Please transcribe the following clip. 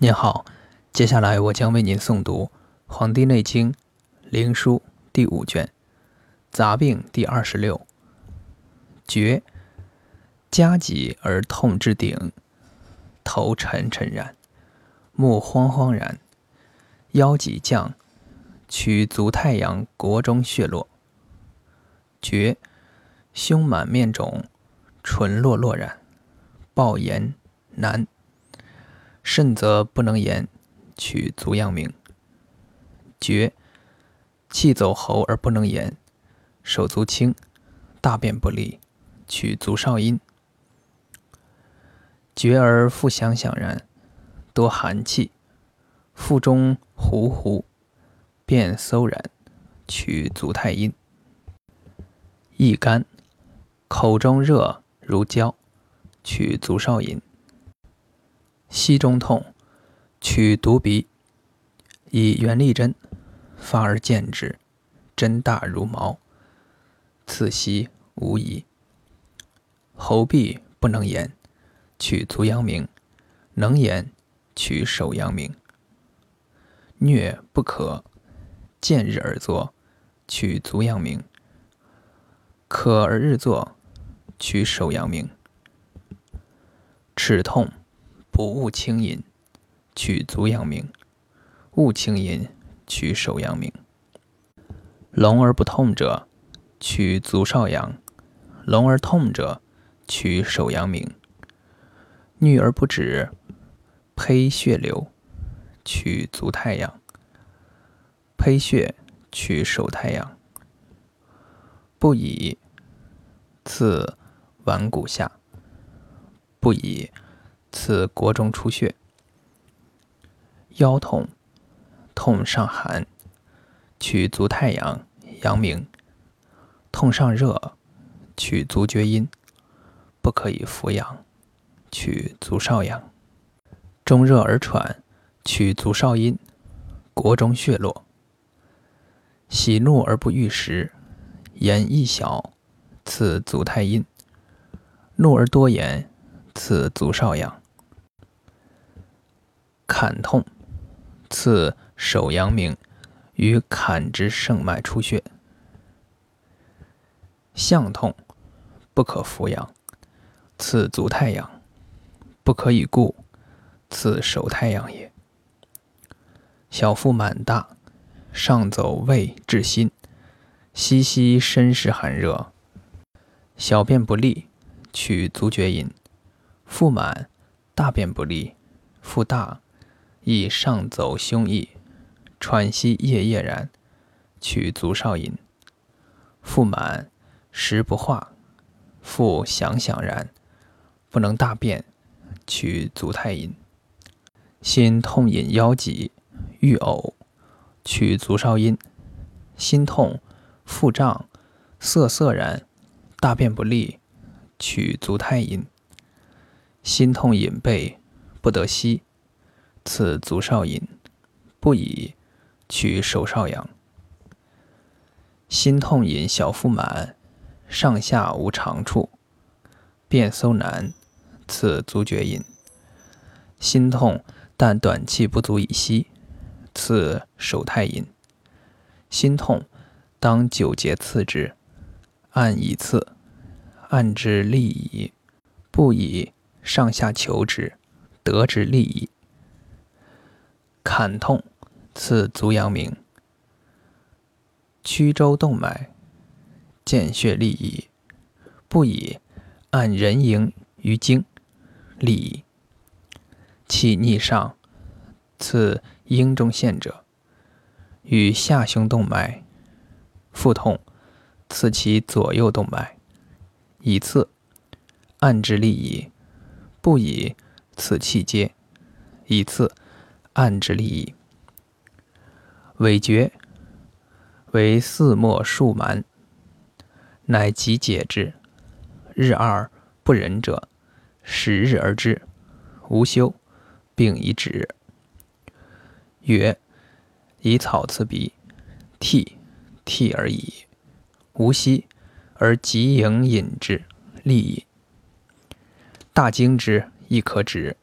您好，接下来我将为您诵读《黄帝内经·灵枢》第五卷《杂病》第二十六。厥，加脊而痛之顶，头沉沉然，目慌慌然，腰脊降，取足太阳国中血络。厥，胸满面肿，唇落落然，暴言难。肾则不能言，取足阳明。厥，气走喉而不能言，手足轻，大便不利，取足少阴。厥而腹想想然，多寒气，腹中糊糊，便馊然，取足太阴。易干，口中热如焦，取足少阴。膝中痛，取犊鼻，以圆力针发而见之，针大如毛，刺膝无疑。喉痹不能言，取足阳明；能言，取手阳明。疟不可，见日而作，取足阳明；可而日作，取手阳明。齿痛。不恶清饮，取足阳明；恶清饮，取手阳明。聋而不痛者，取足少阳；聋而痛者，取手阳明。衄而不止，呸血流，取足太阳；呸血，取手太阳。不以，刺腕骨下；不以。此国中出血，腰痛，痛上寒，取足太阳、阳明；痛上热，取足厥阴。不可以服养，取足少阳。中热而喘，取足少阴。国中血络。喜怒而不欲食，言易小，此足太阴。怒而多言。刺足少阳，坎痛，刺手阳明，与坎之盛脉出血。项痛，不可扶阳，刺足太阳，不可以固，刺手太阳也。小腹满大，上走胃至心，息息身湿寒热，小便不利，取足厥阴。腹满，大便不利；腹大，易上走胸臆，喘息夜夜然，取足少阴。腹满，食不化；腹响响然，不能大便，取足太阴。心痛引腰脊，欲呕，取足少阴。心痛，腹胀，涩涩然，大便不利，取足太阴。心痛隐背，不得息，此足少阴。不以，取手少阳。心痛隐小腹满，上下无长处，便搜难，此足厥阴。心痛但短气不足以息，此手太阴。心痛当九节刺之，按以刺，按之利矣。不以。上下求之，得之利矣。坎痛，刺足阳明。曲周动脉，见血利矣。不以按人迎于经，利矣。气逆上，刺阴中线者，与下胸动脉。腹痛，刺其左右动脉，以刺，按之利矣。不以此气接，以次按之利矣。尾绝为四末数蛮，乃即解之。日二不忍者，十日而之，无休，并以止。曰：以草刺鼻，涕，涕而已，无息，而即营饮之，利矣。大惊之亦可止。